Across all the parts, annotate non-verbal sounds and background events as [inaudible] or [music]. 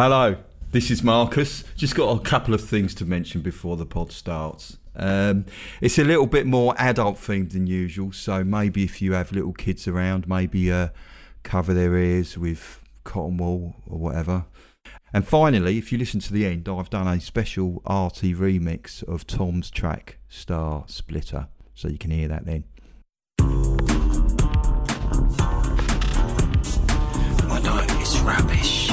Hello, this is Marcus. Just got a couple of things to mention before the pod starts. Um, it's a little bit more adult themed than usual, so maybe if you have little kids around, maybe uh, cover their ears with cotton wool or whatever. And finally, if you listen to the end, I've done a special RT remix of Tom's track Star Splitter, so you can hear that then. I know it's rubbish.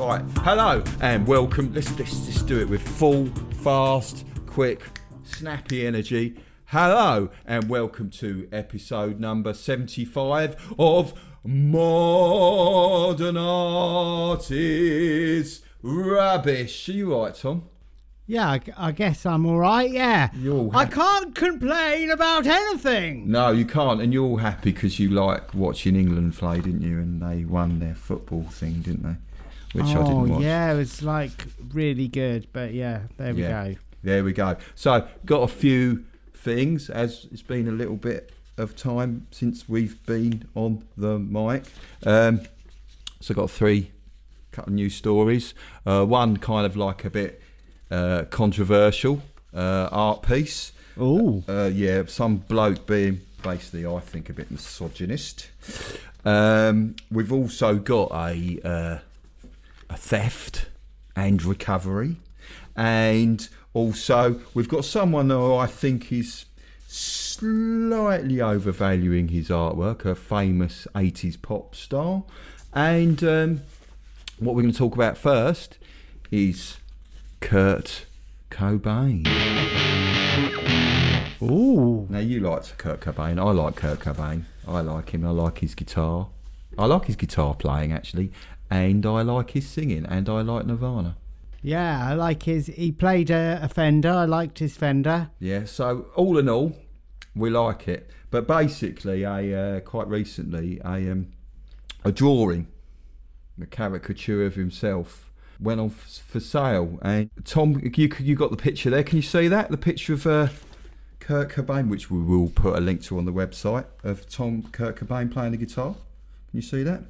Right, hello and welcome. Let's, let's just do it with full, fast, quick, snappy energy. Hello and welcome to episode number 75 of Modern Art is Rubbish. Are you right, Tom? Yeah, I guess I'm all right. Yeah, You're I can't complain about anything. No, you can't, and you're all happy because you like watching England play, didn't you? And they won their football thing, didn't they? Which I oh didn't watch. yeah, it was like really good. But yeah, there we Yeah. go. There we go. So, got a few things as it's been a little bit of time since we've been on the mic. Um, so, got three couple of news stories. Uh, one kind of like a bit uh, controversial uh, art piece. Oh, Uh, yeah, some bloke being basically, I think, a bit misogynist. Um, we've also got a uh, a theft and recovery, and also we've got someone who I think is slightly overvaluing his artwork, a famous '80s pop star, and um, what we're going to talk about first is Kurt Cobain. ooh, Now you like Kurt Cobain. I like Kurt Cobain. I like him. I like his guitar. I like his guitar playing actually, and I like his singing, and I like Nirvana. yeah. I like his. He played a, a Fender. I liked his Fender. Yeah. So all in all, we like it. But basically, a uh, quite recently, a um, a drawing, a caricature of himself went on f- for sale. And Tom, you you got the picture there? Can you see that? The picture of. Uh, Kurt Cobain, which we will put a link to on the website of Tom Kurt Cobain playing the guitar. Can you see that?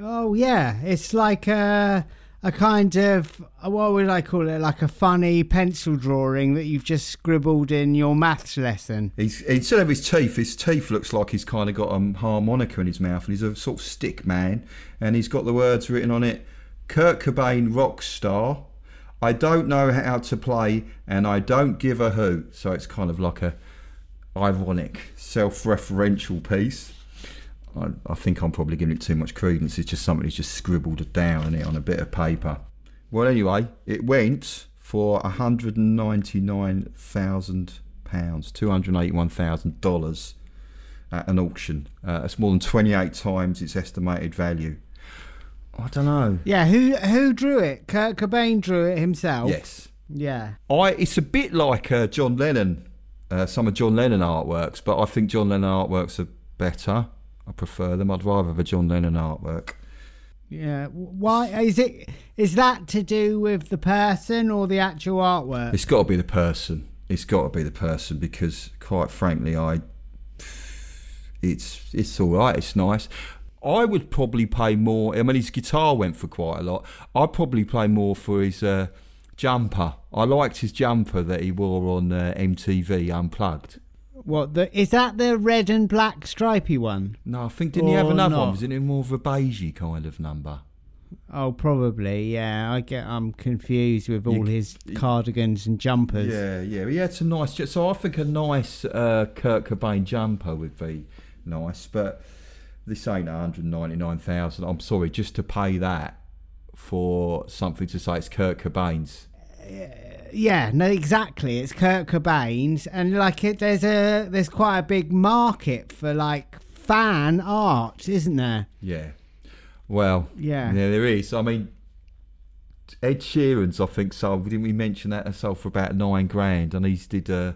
Oh yeah, it's like a a kind of uh, what would I call it? Like a funny pencil drawing that you've just scribbled in your maths lesson. He's instead of his teeth, his teeth looks like he's kind of got a harmonica in his mouth, and he's a sort of stick man, and he's got the words written on it: "Kurt Cobain, rock star. I don't know how to play, and I don't give a hoot." So it's kind of like a ironic, self-referential piece. I, I think I'm probably giving it too much credence. It's just somebody's just scribbled it down it on a bit of paper. Well, anyway, it went for hundred and ninety-nine thousand pounds, two hundred eighty-one thousand dollars at an auction. Uh, it's more than twenty-eight times its estimated value. I don't know. Yeah, who who drew it? Kurt Cobain drew it himself. Yes, Yeah. I. It's a bit like uh, John Lennon, uh, some of John Lennon artworks, but I think John Lennon artworks are better. I prefer them. I'd rather have a John Lennon artwork. Yeah. Why is it? Is that to do with the person or the actual artwork? It's got to be the person. It's got to be the person because, quite frankly, I. It's it's all right. It's nice. I would probably pay more. I mean, his guitar went for quite a lot. I'd probably pay more for his uh, jumper. I liked his jumper that he wore on uh, MTV Unplugged. What the? Is that the red and black stripy one? No, I think didn't he have Or another one? not. Was it more of a beigey kind of number? Oh, probably. Yeah, I get. I'm confused with all You- his cardigans and jumpers. Yeah, yeah. He had some nice. So I think a nice uh, Kurt Cobain jumper would be nice, but this ain't one hundred ninety nine thousand. I'm sorry, just to pay that for something to say it's Kurt Cobain's. Yeah, no, exactly. It's Kurt Cobain's, and like it, there's a there's quite a big market for like fan art, isn't there? Yeah. Well, Yeah. yeah, there is. I mean, Ed Sheeran's, I think, sold. Didn't we mention that? Sold for about nine grand, and he's did. Uh,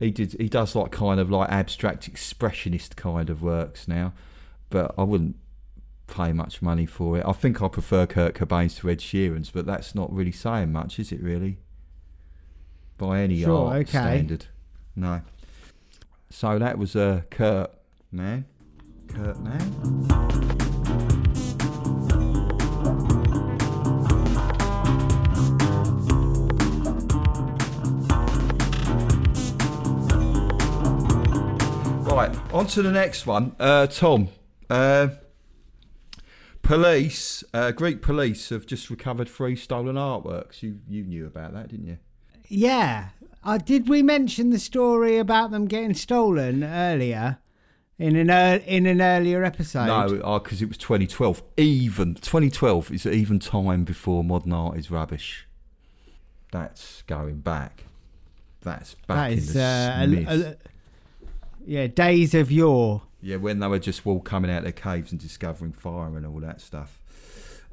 he did. He does like kind of like abstract expressionist kind of works now. but I wouldn't pay much money for it. I think I prefer Kurt Cobain's to Ed Sheeran's, but that's not really saying much, is it? Really, by any Sure, art okay. standard, no. So that was uh, Kurt, man, Kurt, man. Right, on to the next one. Uh, Tom, uh, police, uh, Greek police have just recovered three stolen artworks. You you knew about that, didn't you? Yeah. Uh, did we mention the story about them getting stolen earlier in an ear in an earlier episode? No, because it was 2012. Even 2012 is even time before modern art is rubbish. That's going back. That's back that in the uh, a- a- yeah, days of yore. Yeah, when they were just all coming out of their caves and discovering fire and all that stuff.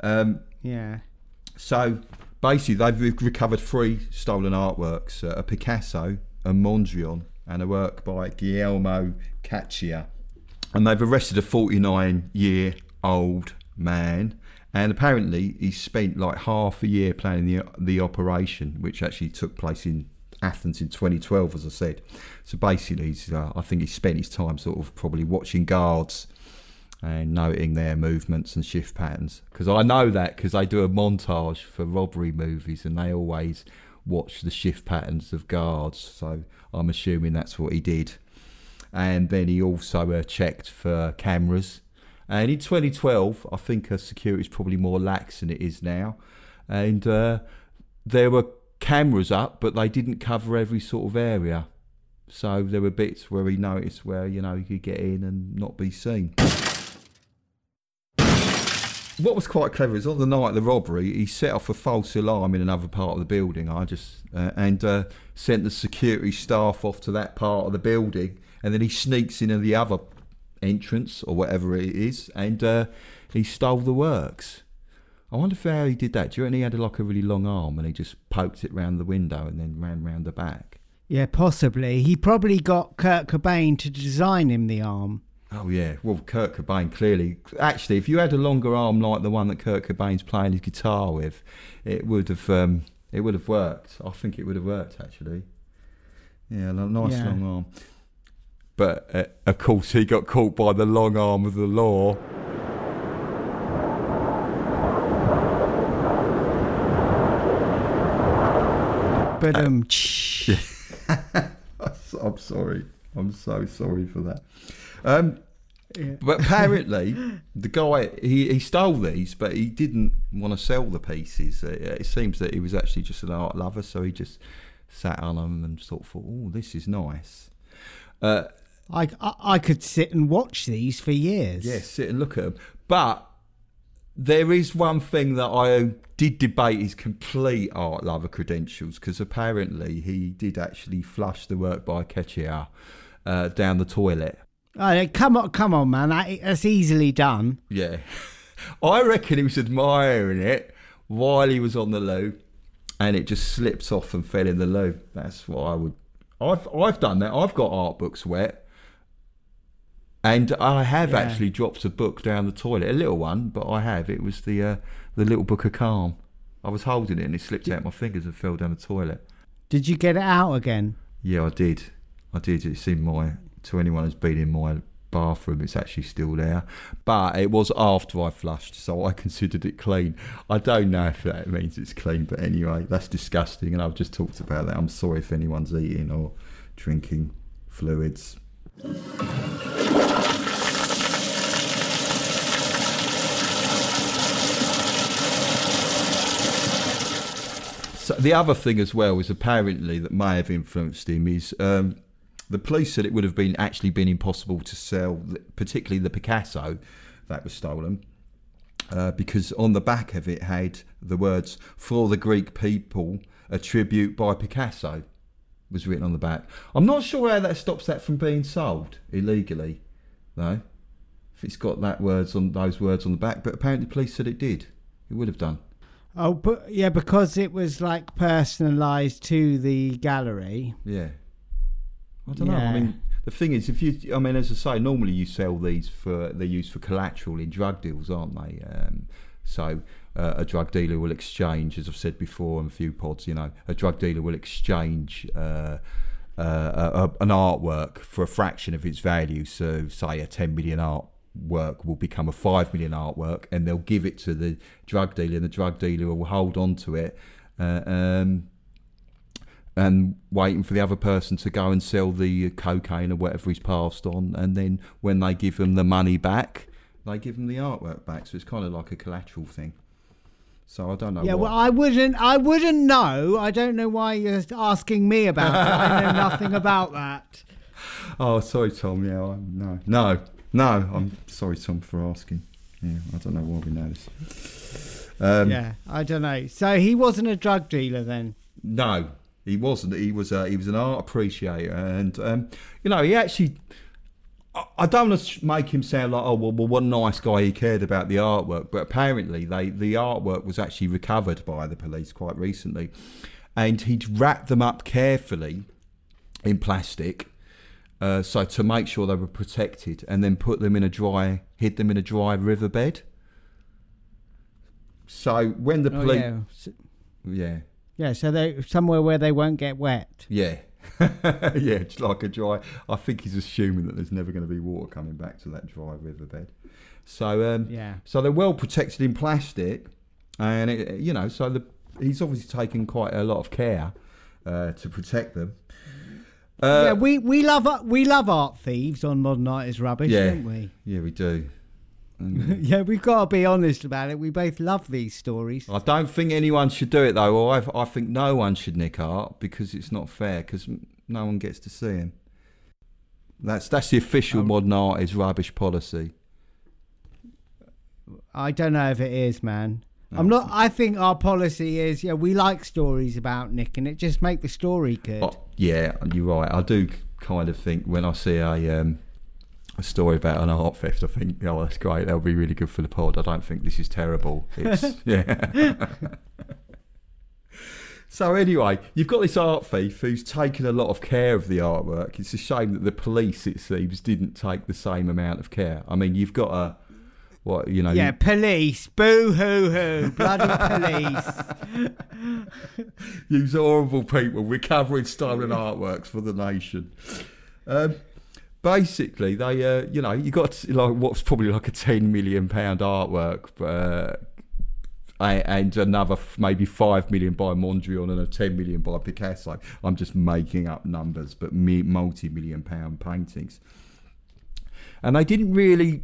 Um, Yeah. So basically, they've re- recovered three stolen artworks: uh, a Picasso, a Mondrian, and a work by Guillermo Caccia. And they've arrested a 49-year-old man, and apparently he spent like half a year planning the the operation, which actually took place in Athens in 2012, as I said. So basically, uh, I think he spent his time sort of probably watching guards and noting their movements and shift patterns. Because I know that because they do a montage for robbery movies and they always watch the shift patterns of guards. So I'm assuming that's what he did. And then he also uh, checked for cameras. And in 2012, I think uh, security is probably more lax than it is now. And uh, there were cameras up, but they didn't cover every sort of area. So there were bits where he noticed where you know he could get in and not be seen. What was quite clever is on the night of the robbery, he set off a false alarm in another part of the building. I just uh, and uh, sent the security staff off to that part of the building, and then he sneaks into the other entrance or whatever it is, and uh, he stole the works. I wonder if how he did that. Do you reckon he had like a really long arm and he just poked it round the window and then ran round the back? Yeah, possibly. He probably got Kurt Cobain to design him the arm. Oh yeah, well Kurt Cobain clearly. Actually, if you had a longer arm like the one that Kurt Cobain's playing his guitar with, it would have um, it would have worked. I think it would have worked actually. Yeah, a nice Yeah. long arm. But uh, of course, he got caught by the long arm of the law. But um, [laughs] I'm sorry. I'm so sorry for that. Um, Yeah. But apparently, the guy he, he stole these, but he didn't want to sell the pieces. Uh, It seems that he was actually just an art lover, so he just sat on them and sort of thought, "Oh, this is nice." Uh, I, I I could sit and watch these for years. yeah, sit and look at them. But there is one thing that I did debate his complete art lover credentials because apparently he did actually flush the work by Caccia uh, down the toilet. Oh, come on, come on, man. That, that's easily done. Yeah. [laughs] I reckon he was admiring it while he was on the loo and it just slipped off and fell in the loo. That's what I would I've I've done that. I've got art books wet. And I have Yeah. actually dropped a book down the toilet, a little one, but I have. It was the uh, the little book of calm. I was holding it and it slipped out my fingers and fell down the toilet. Did you get it out again? Yeah, I did. I did. It's in my. To anyone who's been in my bathroom, it's actually still there. But it was after I flushed, so I [laughs] considered it clean. I don't know if that means it's clean, but anyway, that's disgusting. And I've just talked about that. I'm sorry if anyone's eating or drinking fluids. So the other thing as well is apparently that may have influenced him is um, the police said it would have been actually been impossible to sell, particularly the Picasso that was stolen, uh, because on the back of it had the words "For the Greek people, a tribute by Picasso" was written on the back. I'm not sure how that stops that from being sold illegally, though. If it's got that words on those words on the back, but apparently the police said it did. It would have done. Oh, but yeah, because it was like personalised to the gallery. Yeah. I don't know. I mean, the thing is, if you, I mean, as I say, normally you sell these for they're used for collateral in drug deals, aren't they? Um, so uh, a drug dealer will exchange, as I've said before on a few pods, you know, a drug dealer will exchange. Uh, uh, a, an artwork for a fraction of its value. So, say a 10 million art work will become a 5 million artwork, and they'll give it to the drug dealer, and the drug dealer will hold on to it. Uh, um, and waiting for the other person to go and sell the cocaine or whatever he's passed on, and then when they give them the money back, they give them the artwork back. So it's kind of like a collateral thing. So I don't know. Yeah, what- well, I wouldn't. I wouldn't know. I don't know why you're asking me about that. I know nothing about that. [laughs] Oh, sorry, Tom. Yeah, I, no, no, no. I'm sorry, Tom, for asking. Yeah, I don't know why we know this. Um, yeah, I don't know. So he wasn't a drug dealer then. No, he wasn't. He was. Uh, he was an art appreciator, and um, you know, he actually. I- I don't want to make him sound like, oh well, well, what a nice guy. He cared about the artwork, but apparently, they the artwork was actually recovered by the police quite recently, and he'd wrapped them up carefully in plastic, uh, so to make sure they were protected, and then put them in a dry, hid them in a dry riverbed. So when the Oh, police, yeah. S- yeah, Yeah, so they somewhere where they won't get wet. Yeah. [laughs] yeah, it's like a dry. I think he's assuming that there's never going to be water coming back to that dry riverbed. So, um, Yeah. so they're well protected in plastic, and it, you know, so the he's obviously taken quite a lot of care uh, to protect them. Uh, yeah, we, we love we love art thieves on Modern Art is Rubbish, Yeah. don't we? yeah, we do. And [laughs] yeah, we've got to be honest about it. We both love these stories. I don't think anyone should do it though. Or I, I think no one should nick art because it's not fair because no one gets to see him. That's that's the official Oh. modern art is rubbish policy. I don't know if it is, man. I'm not. I think our policy is, yeah, we like stories about Nick, and it just make the story good. Oh, yeah, you're right. I do kind of think when I see a um, a story about an art theft, I think, oh, that's great. That'll be really good for the pod. I don't think this is terrible. It's [laughs] yeah. so anyway, you've got this art thief who's taken a lot of care of the artwork. It's a shame that the police, it seems, didn't take the same amount of care. I mean, you've got a what you know. yeah, you- police, boo hoo hoo, bloody police. [laughs] Use horrible people recovering stolen artworks for the nation. Um, basically, they, uh, you know, you got like what's probably like a ten million pound artwork, uh, and another maybe five million by Mondrian and a ten million by Picasso. I'm just making up numbers, but multi-million pound paintings. And they didn't really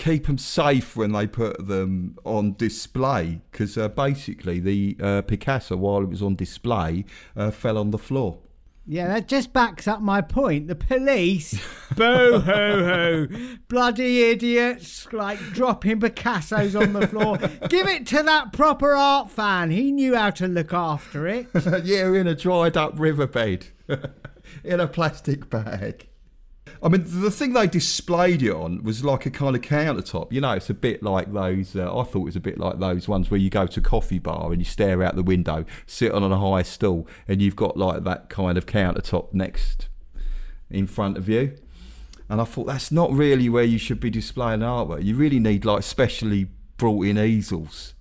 keep them safe when they put them on display because uh, basically the uh, Picasso, while it was on display, uh, fell on the floor. Yeah, that just backs up my point. The police, [laughs] boo hoo hoo, bloody idiots, like dropping Picassos on the floor. Give it to that proper art fan. He knew how to look after it. [laughs] yeah, in a dried up riverbed, [laughs] in a plastic bag. I mean, the thing they displayed it on was like a kind of countertop. You know, it's a bit like those. Uh, I thought it was a bit like those ones where you go to a coffee bar and you stare out the window, sit on a high stool, and you've got like that kind of countertop next in front of you. And I thought that's not really where you should be displaying artwork. You really need like specially brought in easels.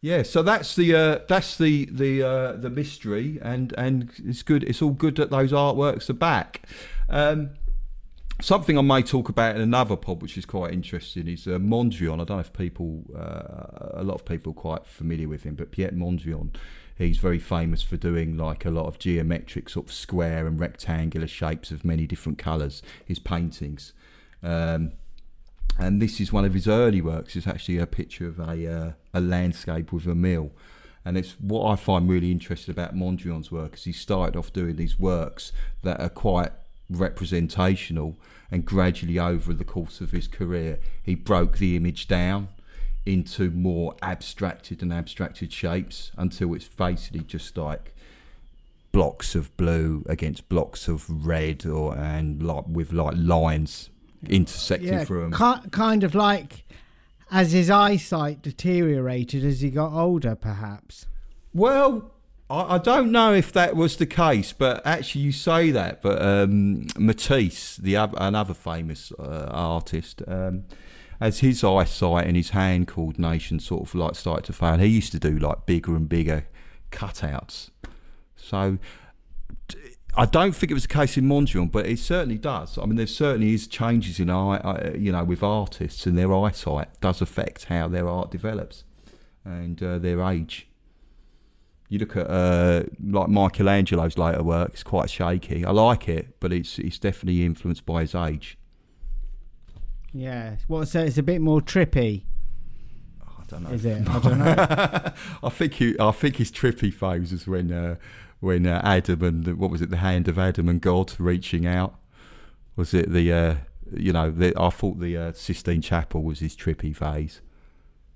Yeah, so that's the uh, that's the the uh, the mystery, and and it's good. It's all good that those artworks are back. Um, something I may talk about in another pod, which is quite interesting, is uh, Mondrian. I don't know if people, uh, a lot of people, are quite familiar with him, but Piet Mondrian, he's very famous for doing like a lot of geometric sort of square and rectangular shapes of many different colours. His paintings. Um, and this is one of his early works. It's actually a picture of a uh, a landscape with a mill, and it's what I find really interesting about Mondrian's work is he started off doing these works that are quite representational, and gradually over the course of his career, he broke the image down into more abstracted and abstracted shapes until it's basically just like blocks of blue against blocks of red or and like with like lines intersecting Yeah, through them. kind of like as his eyesight deteriorated as he got older, perhaps. Well, I, I don't know if that was the case, but actually, you say that. But um, Matisse, the another famous uh, artist, um, as his eyesight and his hand coordination sort of like started to fail, he used to do like bigger and bigger cutouts. So I don't think it was the case in Mondrian, but it certainly does. I mean, there certainly is changes in eye, uh, you know, with artists and their eyesight does affect how their art develops and uh, their age. You look at uh, like Michelangelo's later work; it's quite shaky. I like it, but it's it's definitely influenced by his age. Yeah. What? So it's a bit more trippy, I don't know. is it? [laughs] I don't know. I think he, I think his trippy phase was when uh, when uh, Adam and the, what was it, the hand of Adam and God reaching out. Was it the uh, you know the, I thought the uh, Sistine Chapel was his trippy phase.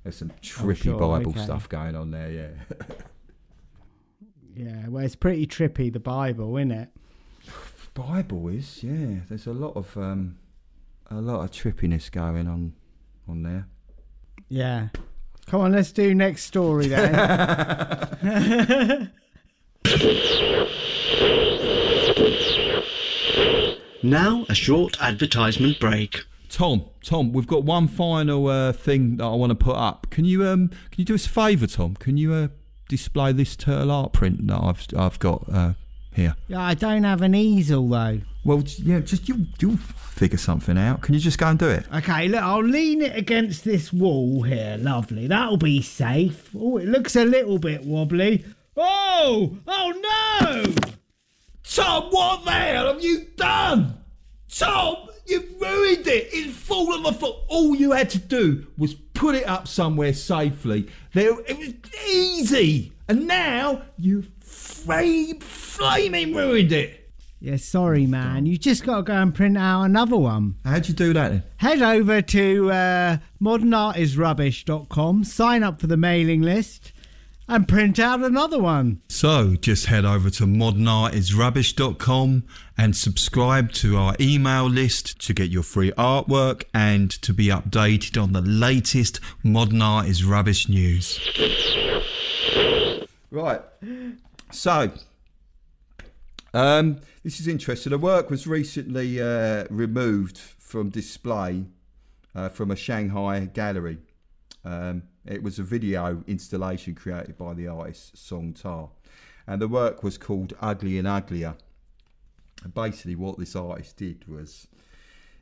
There's some trippy sure, Bible okay. stuff going on there, yeah. [laughs] yeah. Well, it's pretty trippy. The Bible, isn't it? [sighs] Bible is, yeah. There's a lot of um, a lot of trippiness going on on there. Yeah. Come on, let's do next story then. [laughs] Now, a short advertisement break. Tom, Tom, we've got one final uh, thing that I want to put up. Can you um, can you do us a favour, Tom? Can you uh, display this turtle art print that I've I've got uh, here? yeah, I don't have an easel though. Well, yeah, just you you'll figure something out. Can you just go and do it? Okay, look, I'll lean it against this wall here. Lovely. That'll be safe. Oh, it looks a little bit wobbly. Oh! Oh no! Tom, what the hell have you done? Tom, you've ruined it. It's fallen floor. All you had to do was put it up somewhere safely. There, it was easy. And now you've flame, flaming ruined it. Yeah, sorry, man. You just got to go and print out another one. How'd you do that then? Head over to uh, modernartisrubbish.com, sign up for the mailing list, and print out another one. So just head over to modernartisrubbish.com and subscribe to our email list to get your free artwork and to be updated on the latest Modern Art is Rubbish news. Right. So, um, this is interesting. The work was recently uh, removed from display uh, from a Shanghai gallery. Um, it was a video installation created by the artist Song Ta, and the work was called Ugly and Uglier. And basically, what this artist did was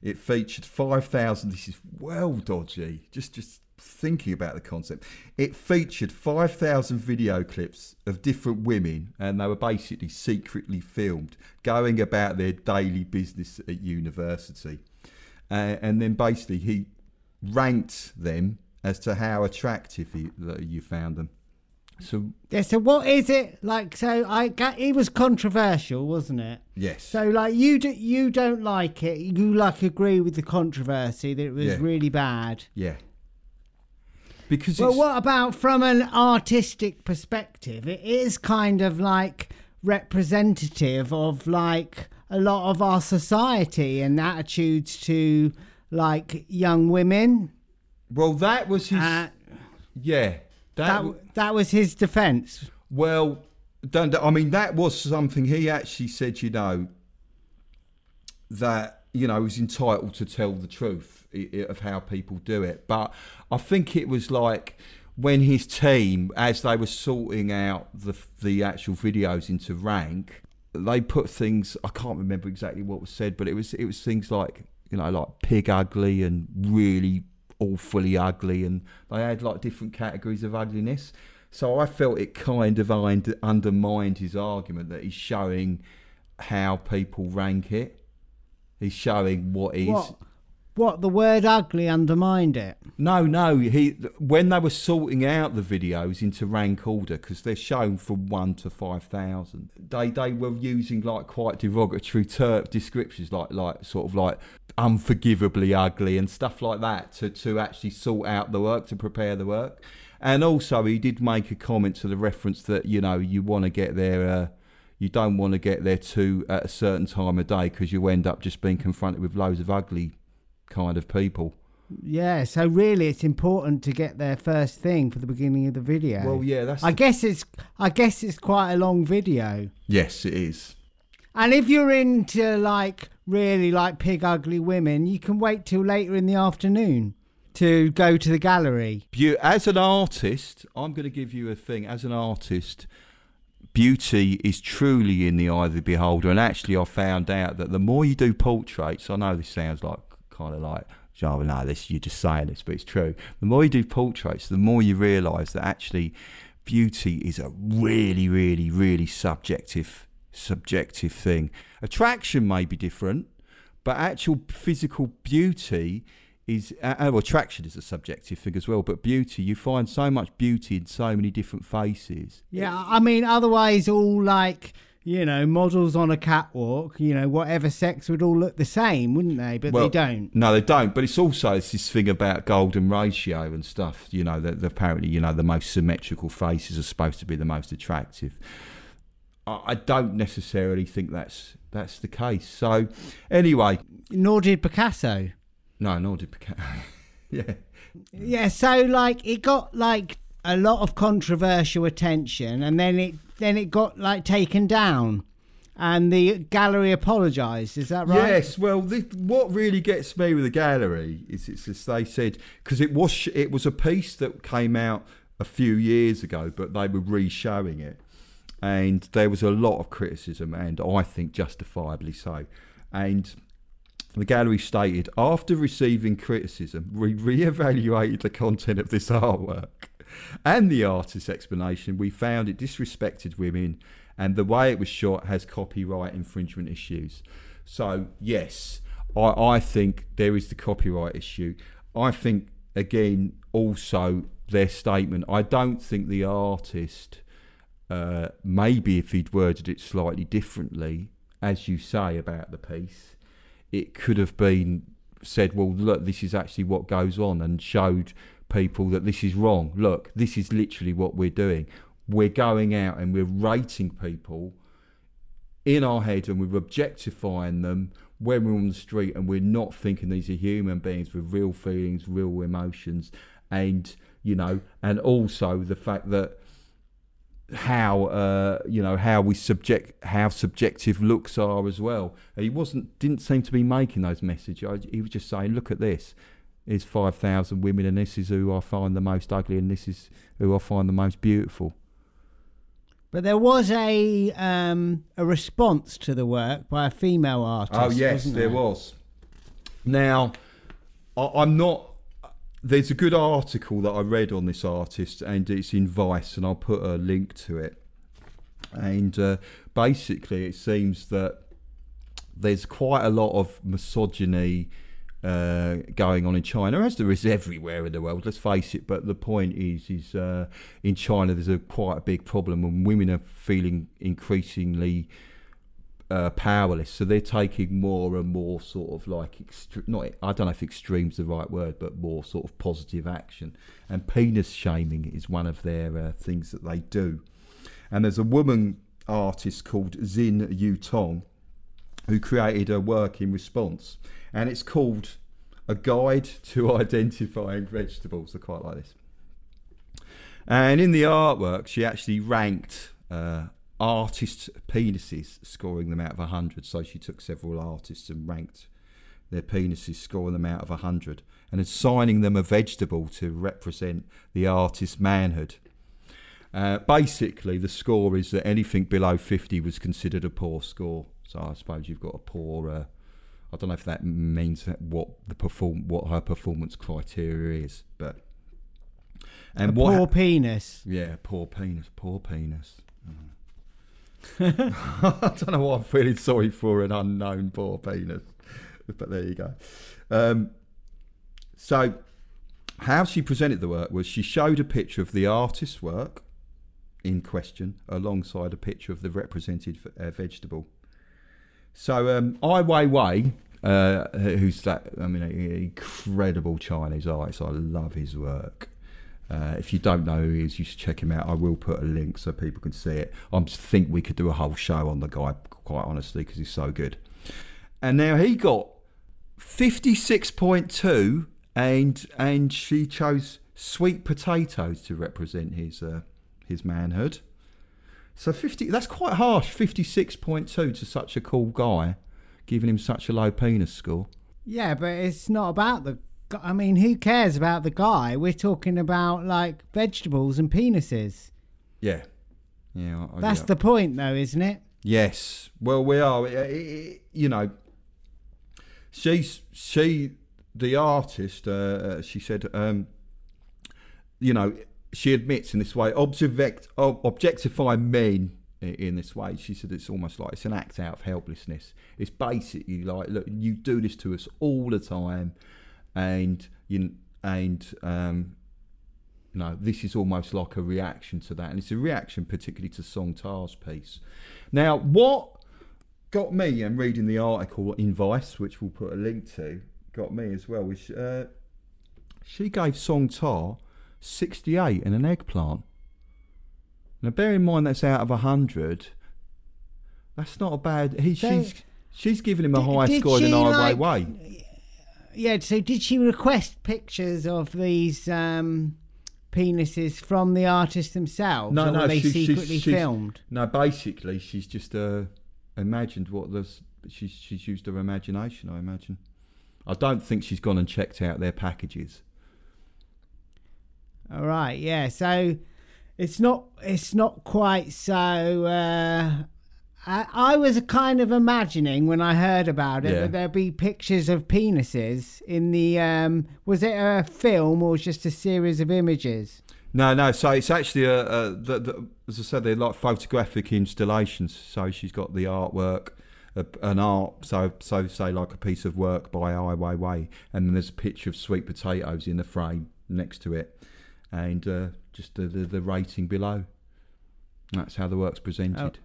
it featured 5,000. This is well dodgy. Just, just thinking about the concept. It featured 5,000 video clips of different women, and they were basically secretly filmed going about their daily business at university. Uh, and then basically, he ranked them as to how attractive that you found them. So, Yeah, so what is it like? So I got it was controversial, wasn't it? yes. So like you do, you don't like it. You like agree with the controversy that it was Yeah. really bad. yeah. Because Well, what about from an artistic perspective? It is kind of like representative of like a lot of our society and attitudes to like young women. Well, that was his. Uh, yeah. That, that w- that was his defence. Well, don't, I mean, that was something he actually said, you know, that, you know, he was entitled to tell the truth of how people do it. But I think it was like when his team, as they were sorting out the, the actual videos into rank, they put things, I can't remember exactly what was said, but it was, it was things like, you know, like pig ugly and really awfully ugly. And they had like different categories of ugliness. So I felt it kind of undermined his argument that he's showing how people rank it. He's showing what is. What? What the word ugly undermined it? No, no. He when they were sorting out the videos into rank order because they're shown from one to five thousand. They they were using like quite derogatory ter- descriptions, like like sort of like unforgivably ugly and stuff like that to to actually sort out the work to prepare the work. And also, he did make a comment to the reference that you know you want to get there. Uh, you don't want to get there too at a certain time of day because you end up just being confronted with loads of ugly kind of people. Yeah, so really, it's important to get their first thing for the beginning of the video. Well, yeah, that's. I the- guess it's I guess it's quite a long video. yes, it is. And if you're into like really like pig ugly women, you can wait till later in the afternoon to go to the gallery. As an artist, I'm going to give you a thing. As an artist, beauty is truly in the eye of the beholder. And actually, I found out that the more you do portraits, I know this sounds like kind of like, oh no, this you're just saying this, but it's true. The more you do portraits, the more you realise that actually beauty is a really, really, really subjective, subjective thing. Attraction may be different, but actual physical beauty is uh, uh, well, attraction is a subjective thing as well. But beauty, you find so much beauty in so many different faces. Yeah, I mean, otherwise, all like you know models on a catwalk, you know, whatever sex would all look the same, wouldn't they? But Well, they don't. No, they don't. But it's also it's this thing about golden ratio and stuff. You know that apparently you know the most symmetrical faces are supposed to be the most attractive. I, I don't necessarily think that's that's the case. So anyway, Nor did Picasso. no, nor did Picasso. [laughs] yeah. Yeah, so like it got like a lot of controversial attention, and then it then it got like taken down, and the gallery apologised. Is that right? Yes, well, the, what really gets me with the gallery is it's as they said because it was it was a piece that came out a few years ago, but they were re-showing it, and there was a lot of criticism, and I think justifiably so, and. The gallery stated, after receiving criticism, we re-evaluated the content of this artwork and the artist's explanation. We found it disrespected women, and the way it was shot has copyright infringement issues. So yes, I, I think there is the copyright issue. I think again also their statement. I don't think the artist, uh, maybe if he'd worded it slightly differently, as you say about the piece, it could have been said, well, look, this is actually what goes on, and showed people that this is wrong. Look, this is literally what we're doing. We're going out and we're rating people in our head and we're objectifying them when we're on the street and we're not thinking these are human beings with real feelings, real emotions, and you know, and also the fact that how uh, you know how we subject how subjective looks are as well. He wasn't didn't seem to be making those messages. He was just saying, look at this. Here's five thousand women, and this is who I find the most ugly, and this is who I find the most beautiful. But there was a um, a response to the work by a female artist. Oh yes, wasn't there was. Now, I, I'm not. There's a good article that I read on this artist, and it's in Vice, and I'll put a link to it. And uh, basically, it seems that there's quite a lot of misogyny uh, going on in China, as there is everywhere in the world. Let's face it. But the point is, is uh, in China there's a quite a big problem, and women are feeling increasingly uh, powerless. So they're taking more and more sort of like extre- not I don't know if extreme's the right word, but more sort of positive action. And penis shaming is one of their uh, things that they do. And there's a woman artist called Xin Yu Tong who created a work in response, and it's called "A Guide to [laughs] Identifying Vegetables." I quite like this. And in the artwork, she actually ranked uh, artists' penises, scoring them out of 100. So she took several artists and ranked their penises, scoring them out of 100, and assigning them a vegetable to represent the artist's manhood. Uh, basically, the score is that anything below 50 was considered a poor score. So I suppose you've got a poor. Uh, I don't know if that means that what the perform what her performance criteria is, but and a what poor penis. yeah, poor penis, poor penis. Mm. [laughs] I don't know why I'm feeling sorry for an unknown poor penis, but there you go. Um, so, how she presented the work was she showed a picture of the artist's work in question alongside a picture of the represented uh, vegetable. So, um, Ai Weiwei, uh, who's that? I mean, an incredible Chinese artist. I love his work. Uh, if you don't know who he is, you should check him out. I will put a link so people can see it. I think we could do a whole show on the guy, quite honestly, because he's so good. And now he got 56.2 and and she chose sweet potatoes to represent his uh, his manhood. So fifty that's quite harsh. Fifty six point two to such a cool guy, giving him such a low penis score. Yeah, but it's not about the. I mean, who cares about the guy? We're talking about like vegetables and penises. Yeah, yeah. I- That's yeah. the point, though, isn't it? Yes. Well, we are. You know, she's she the artist. Uh, uh, she said, um, you know, she admits in this way, object, objectify men in this way. She said it's almost like it's an act out of helplessness. It's basically like, look, you do this to us all the time, and you and um, no, this is almost like a reaction to that, and it's a reaction particularly to Song Ta's piece. Now, what got me, and reading the article in Vice, which we'll put a link to, got me as well, Which uh, she gave Song Ta 68 and an eggplant. Now, bear in mind that's out of 100. That's not a bad. He, So- she's she's given him a higher score than I like- Way. Yeah. So, did she request pictures of these um, penises from the artists themselves, No, or no, were they she- she's- secretly she's- filmed? No, basically, she's just uh, imagined what this. She's she's used her imagination. I imagine. I don't think she's gone and checked out their packages. All right, yeah. So it's not it's not quite so. Uh, I, I was kind of imagining when I heard about it Yeah. that there'd be pictures of penises in the. Um, was it a film or just a series of images? No, no. So it's actually a, a the, the, as I said, they're like photographic installations. So she's got the artwork, a, an art. So so say like a piece of work by Ai Weiwei, and then there's a picture of sweet potatoes in the frame next to it, and uh, just the, the the rating below. That's how the work's presented.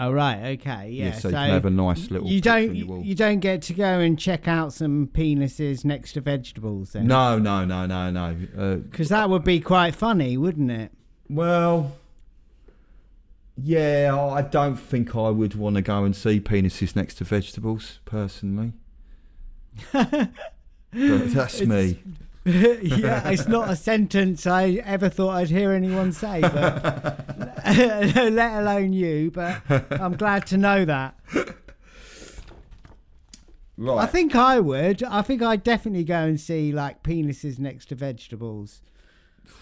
Oh right, okay, yeah. so, you can have a nice little. you don't on your wall. you don't get to go and check out some penises next to vegetables then. No, no, no, no, no. Uh, because that would be quite funny, wouldn't it? well, yeah, I don't think I would want to go and see penises next to vegetables, personally. [laughs] but that's me. [laughs] yeah, it's not a sentence I ever thought I'd hear anyone say, but [laughs] let alone you. But I'm glad to know that. Right. I think I would. I think I'd definitely go and see like penises next to vegetables.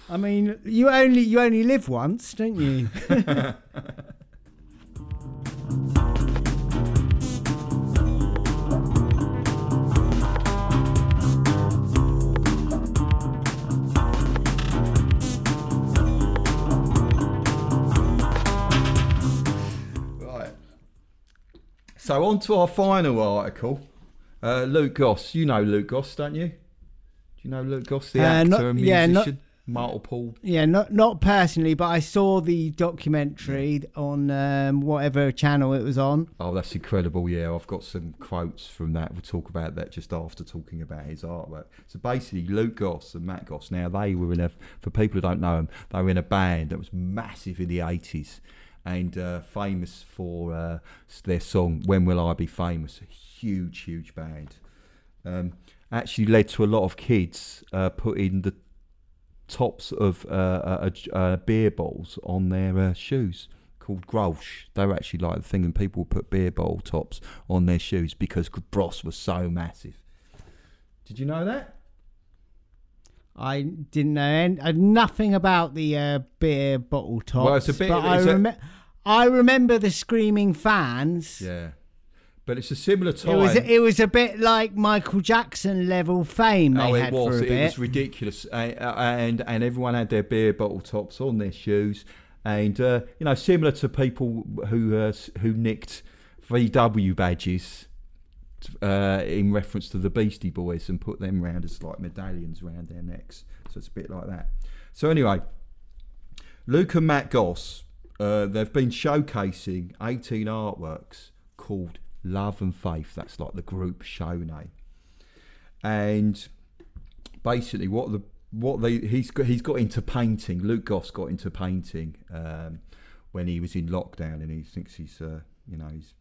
I mean, you only you only live once, don't you? [laughs] So on to our final article. Uh, Luke Goss. You know Luke Goss, don't you? Do you know Luke Goss, the Uh, actor not- and yeah, not- musician? Multiple. yeah, not not personally, but I saw the documentary on um, whatever channel it was on. Oh, that's incredible. Yeah, I've got some quotes from that. We'll talk about that just after talking about his artwork. So basically, Luke Goss and Matt Goss, now they were in a, for people who don't know them, they were in a band that was massive in the 80s and uh, famous for uh, their song, When Will I Be Famous? A huge, huge band. Um, actually led to a lot of kids uh, putting the tops of uh, uh, beer bowls on their uh, shoes called Grolsch. They were actually like the thing, and people would put beer bowl tops on their shoes because Bros was so massive. Did you know that? I didn't know any, uh, nothing about the uh, beer bottle tops. Well, it's a bit- But I, it's a- rem- I remember the screaming fans. Yeah, but it's a similar time. It was it was a bit like Michael Jackson level fame they oh, it had was. for a It bit. was ridiculous, and and everyone had their beer bottle tops on their shoes, and uh, you know, similar to people who uh, who nicked VW badges uh, in reference to the Beastie Boys and put them round as like medallions around their necks. So it's a bit like that. So anyway, Luke and Matt Goss, uh, they've been showcasing 18 artworks called Love and Faith. That's like the group show name. And basically, what the what they he's got he's got into painting. Luke Goss got into painting um, when he was in lockdown, and he thinks he's uh, you know he's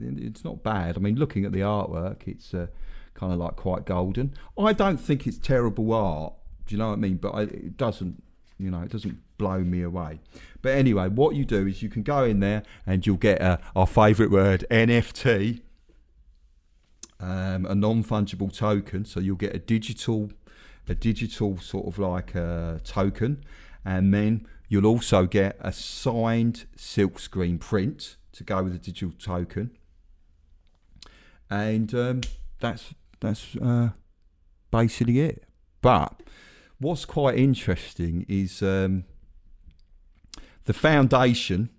it's not bad. I mean, looking at the artwork, it's uh, kind of like quite golden. I don't think it's terrible art. Do you know what I mean? But I, it doesn't, you know, it doesn't blow me away. But anyway, what you do is you can go in there and you'll get uh, our favourite word NFT, um, a non fungible token. So you'll get a digital, a digital sort of like a token, and then you'll also get a signed silkscreen print to go with the digital token. And um, that's that's uh, basically it. But what's quite interesting is um, the foundation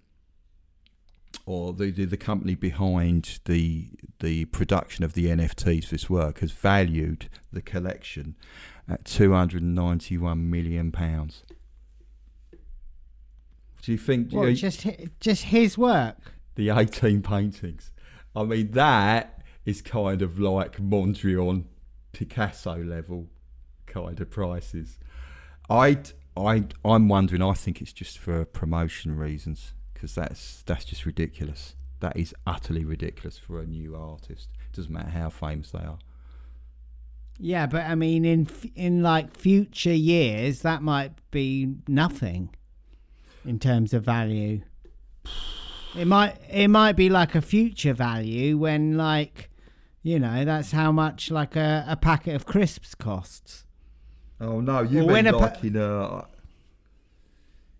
or the, the the company behind the the production of the NFTs for this work has valued the collection at 291 million pounds. Do you think What, you know, just just his work? The 18 paintings? I mean that is kind of like Mondrian Picasso level kind of prices. I I I'm wondering I think it's just for promotion reasons because that's that's just ridiculous. That is utterly ridiculous for a new artist. It doesn't matter how famous they are. Yeah, but I mean, in in like future years, that might be nothing in terms of value. It might it might be like a future value when like you know that's how much like a, a packet of crisps costs. Oh no, you Well, mean a pa- in uh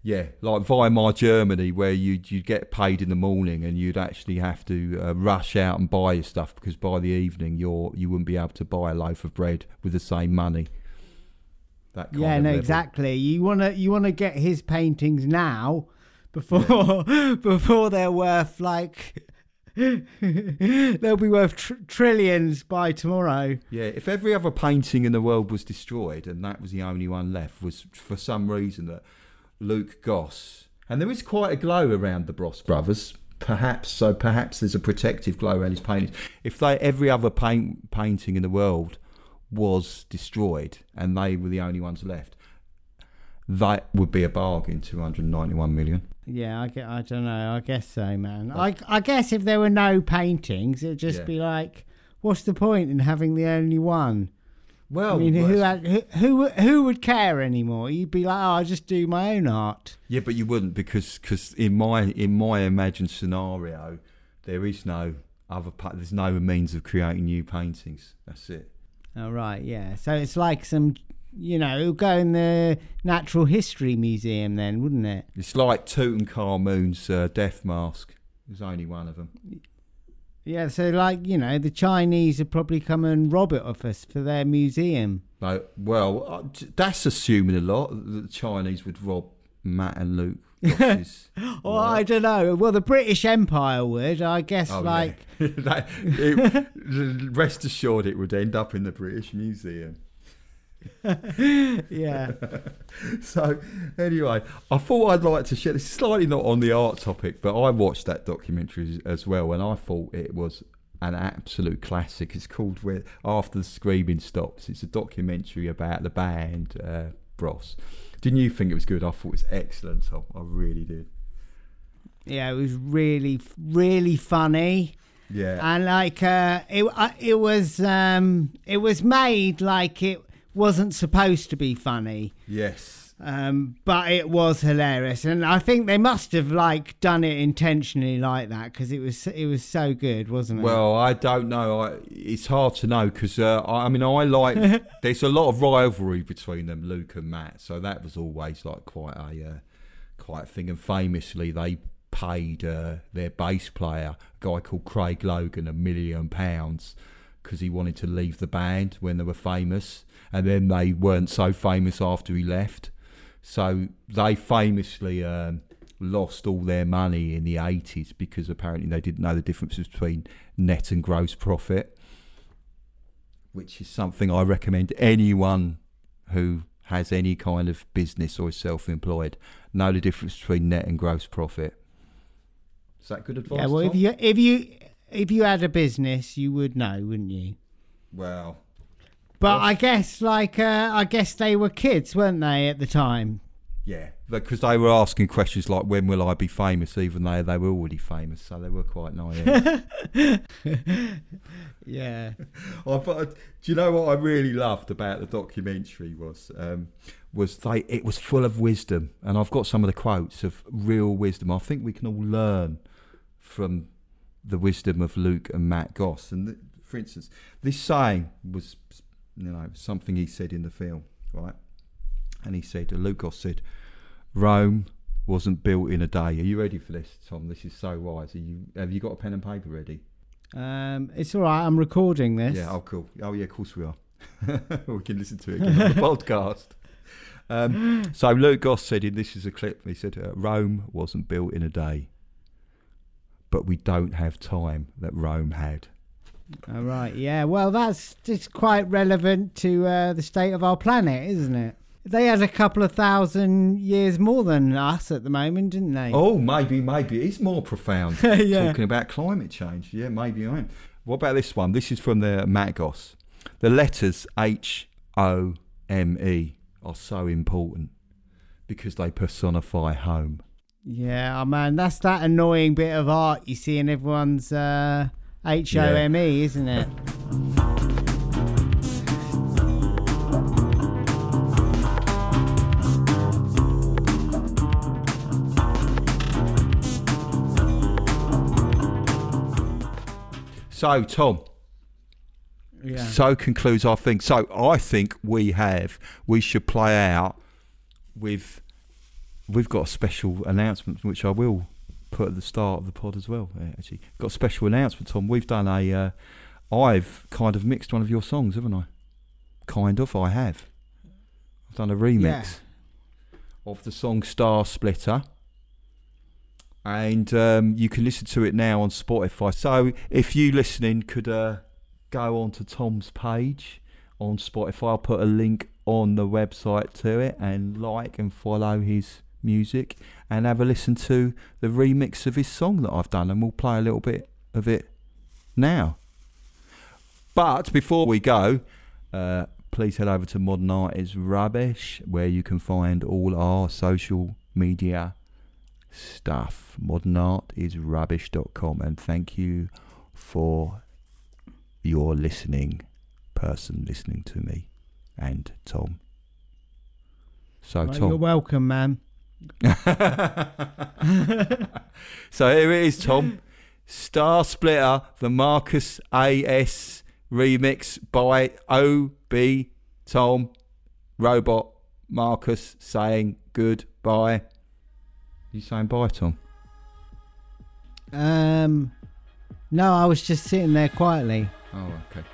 yeah, like Weimar Germany, where you you get paid in the morning and you'd actually have to uh, rush out and buy your stuff because by the evening you're you wouldn't be able to buy a loaf of bread with the same money. That kind yeah, no, level. exactly. You wanna you wanna get his paintings now before [laughs] before they're worth like [laughs] they'll be worth tr- trillions by tomorrow. Yeah, if every other painting in the world was destroyed and that was the only one left, was for some reason that Luke Goss, and there is quite a glow around the Bros brothers, perhaps, so perhaps there's a protective glow around his paintings. If they every other paint, painting in the world was destroyed and they were the only ones left, that would be a bargain, 291 million. Yeah, I get. I don't know. I guess so, man. I I guess if there were no paintings, it'd just Yeah. be like, what's the point in having the only one? Well, I mean, who, had, who who who would care anymore? You'd be like, oh, I'll just do my own art. Yeah, but you wouldn't because cause in my in my imagined scenario, there is no other pa- there's no means of creating new paintings. That's it. Oh right, yeah. So it's like some, you know, it'll go in the Natural History Museum then, wouldn't it? It's like Tutankhamun's uh, death mask. There's only one of them. Yeah. So like, you know, the Chinese would probably come and rob it off us for their museum. No, well, uh, that's assuming a lot that the Chinese would rob Matt and Luke. [laughs] Oh, I don't know. Well, the British Empire would, I guess. Oh, like, yeah. [laughs] that, it, [laughs] rest assured, it would end up in the British Museum. [laughs] yeah. [laughs] So, anyway, I thought I'd like to share. This is slightly not on the art topic, but I watched that documentary as well, and I thought it was an absolute classic. It's called "Where After the Screaming Stops." It's a documentary about the band uh, Bros. Didn't you think it was good? I thought it was excellent. So I really did. Yeah, it was really, really funny. Yeah. and like uh, it it was um it was made like it wasn't supposed to be funny yes. um but it was hilarious and i think they must have like done it intentionally like that because it was it was so good wasn't it Well, I don't know. I, it's hard to know because uh, I, I mean, I like. [laughs] there's a lot of rivalry between them, Luke and Matt. So that was always like quite a uh, quite a thing. And famously, they paid uh, their bass player, a guy called Craig Logan, a million pounds because he wanted to leave the band when they were famous, and then they weren't so famous after he left. So they famously um, lost all their money in the 80s because apparently they didn't know the difference between net and gross profit, which is something I recommend anyone who has any kind of business or is self employed know the difference between net and gross profit. Is that good advice? yeah well if you if you if you had a business you would know wouldn't you Well, but i guess like uh i guess they were kids weren't they at the time Yeah, because they were asking questions like, "When will I be famous?" Even though they were already famous, so they were quite naive. [laughs] Yeah. [laughs] I, but, do you know what I really loved about the documentary was um, was they it was full of wisdom, and I've got some of the quotes of real wisdom. I think we can all learn from the wisdom of Luke and Matt Goss. And th- for instance, this saying was you know something he said in the film, right? And he said, Luke Goss said, Rome wasn't built in a day. Are you ready for this, Tom? This is so wise. Are you have you got a pen and paper ready? Um, it's all right. I'm recording this. Yeah, oh cool. Oh yeah, of course we are. [laughs] we can listen to it again on the [laughs] podcast. Um, so Luke Goss said, in this is a clip. He said, uh, "Rome wasn't built in a day, but we don't have time that Rome had." All right. Yeah. Well, that's just quite relevant to uh, the state of our planet, isn't it? They had a couple of thousand years more than us at the moment, didn't they? Oh, maybe, maybe it's more profound. [laughs] Yeah. Talking about climate change. Yeah, maybe I am. What about this one? This is from the Matt Goss. The letters H O M E are so important because they personify home. Yeah, oh man, that's that annoying bit of art you see in everyone's uh, H O M E, isn't it? So, Tom, Yeah. so concludes our thing. So, I think we have, we should play out with, we've got a special announcement, which I will put at the start of the pod as well. uh, Actually, got a special announcement, Tom. We've done a, uh, I've kind of mixed one of your songs, haven't I? Kind of, I have. I've done a remix Yeah. of the song Star Splitter. And um, you can listen to it now on Spotify. So if you listening could uh, go on to Tom's page on Spotify, I'll put a link on the website to it and like and follow his music and have a listen to the remix of his song that I've done. And we'll play a little bit of it now. But before we go, uh, please head over to Modern Art is Rubbish, where you can find all our social media stuff. Modern Art is Modernartisrubbish.com. And thank you for your listening, person listening to me, and Tom. So, Well, Tom. you're welcome, man. [laughs] so here it is, Tom. Star Splitter, the Marcus AS remix by OB Tom Robot Marcus saying goodbye. You saying bye, Tom? Um, no, I was just sitting there quietly. Oh, okay.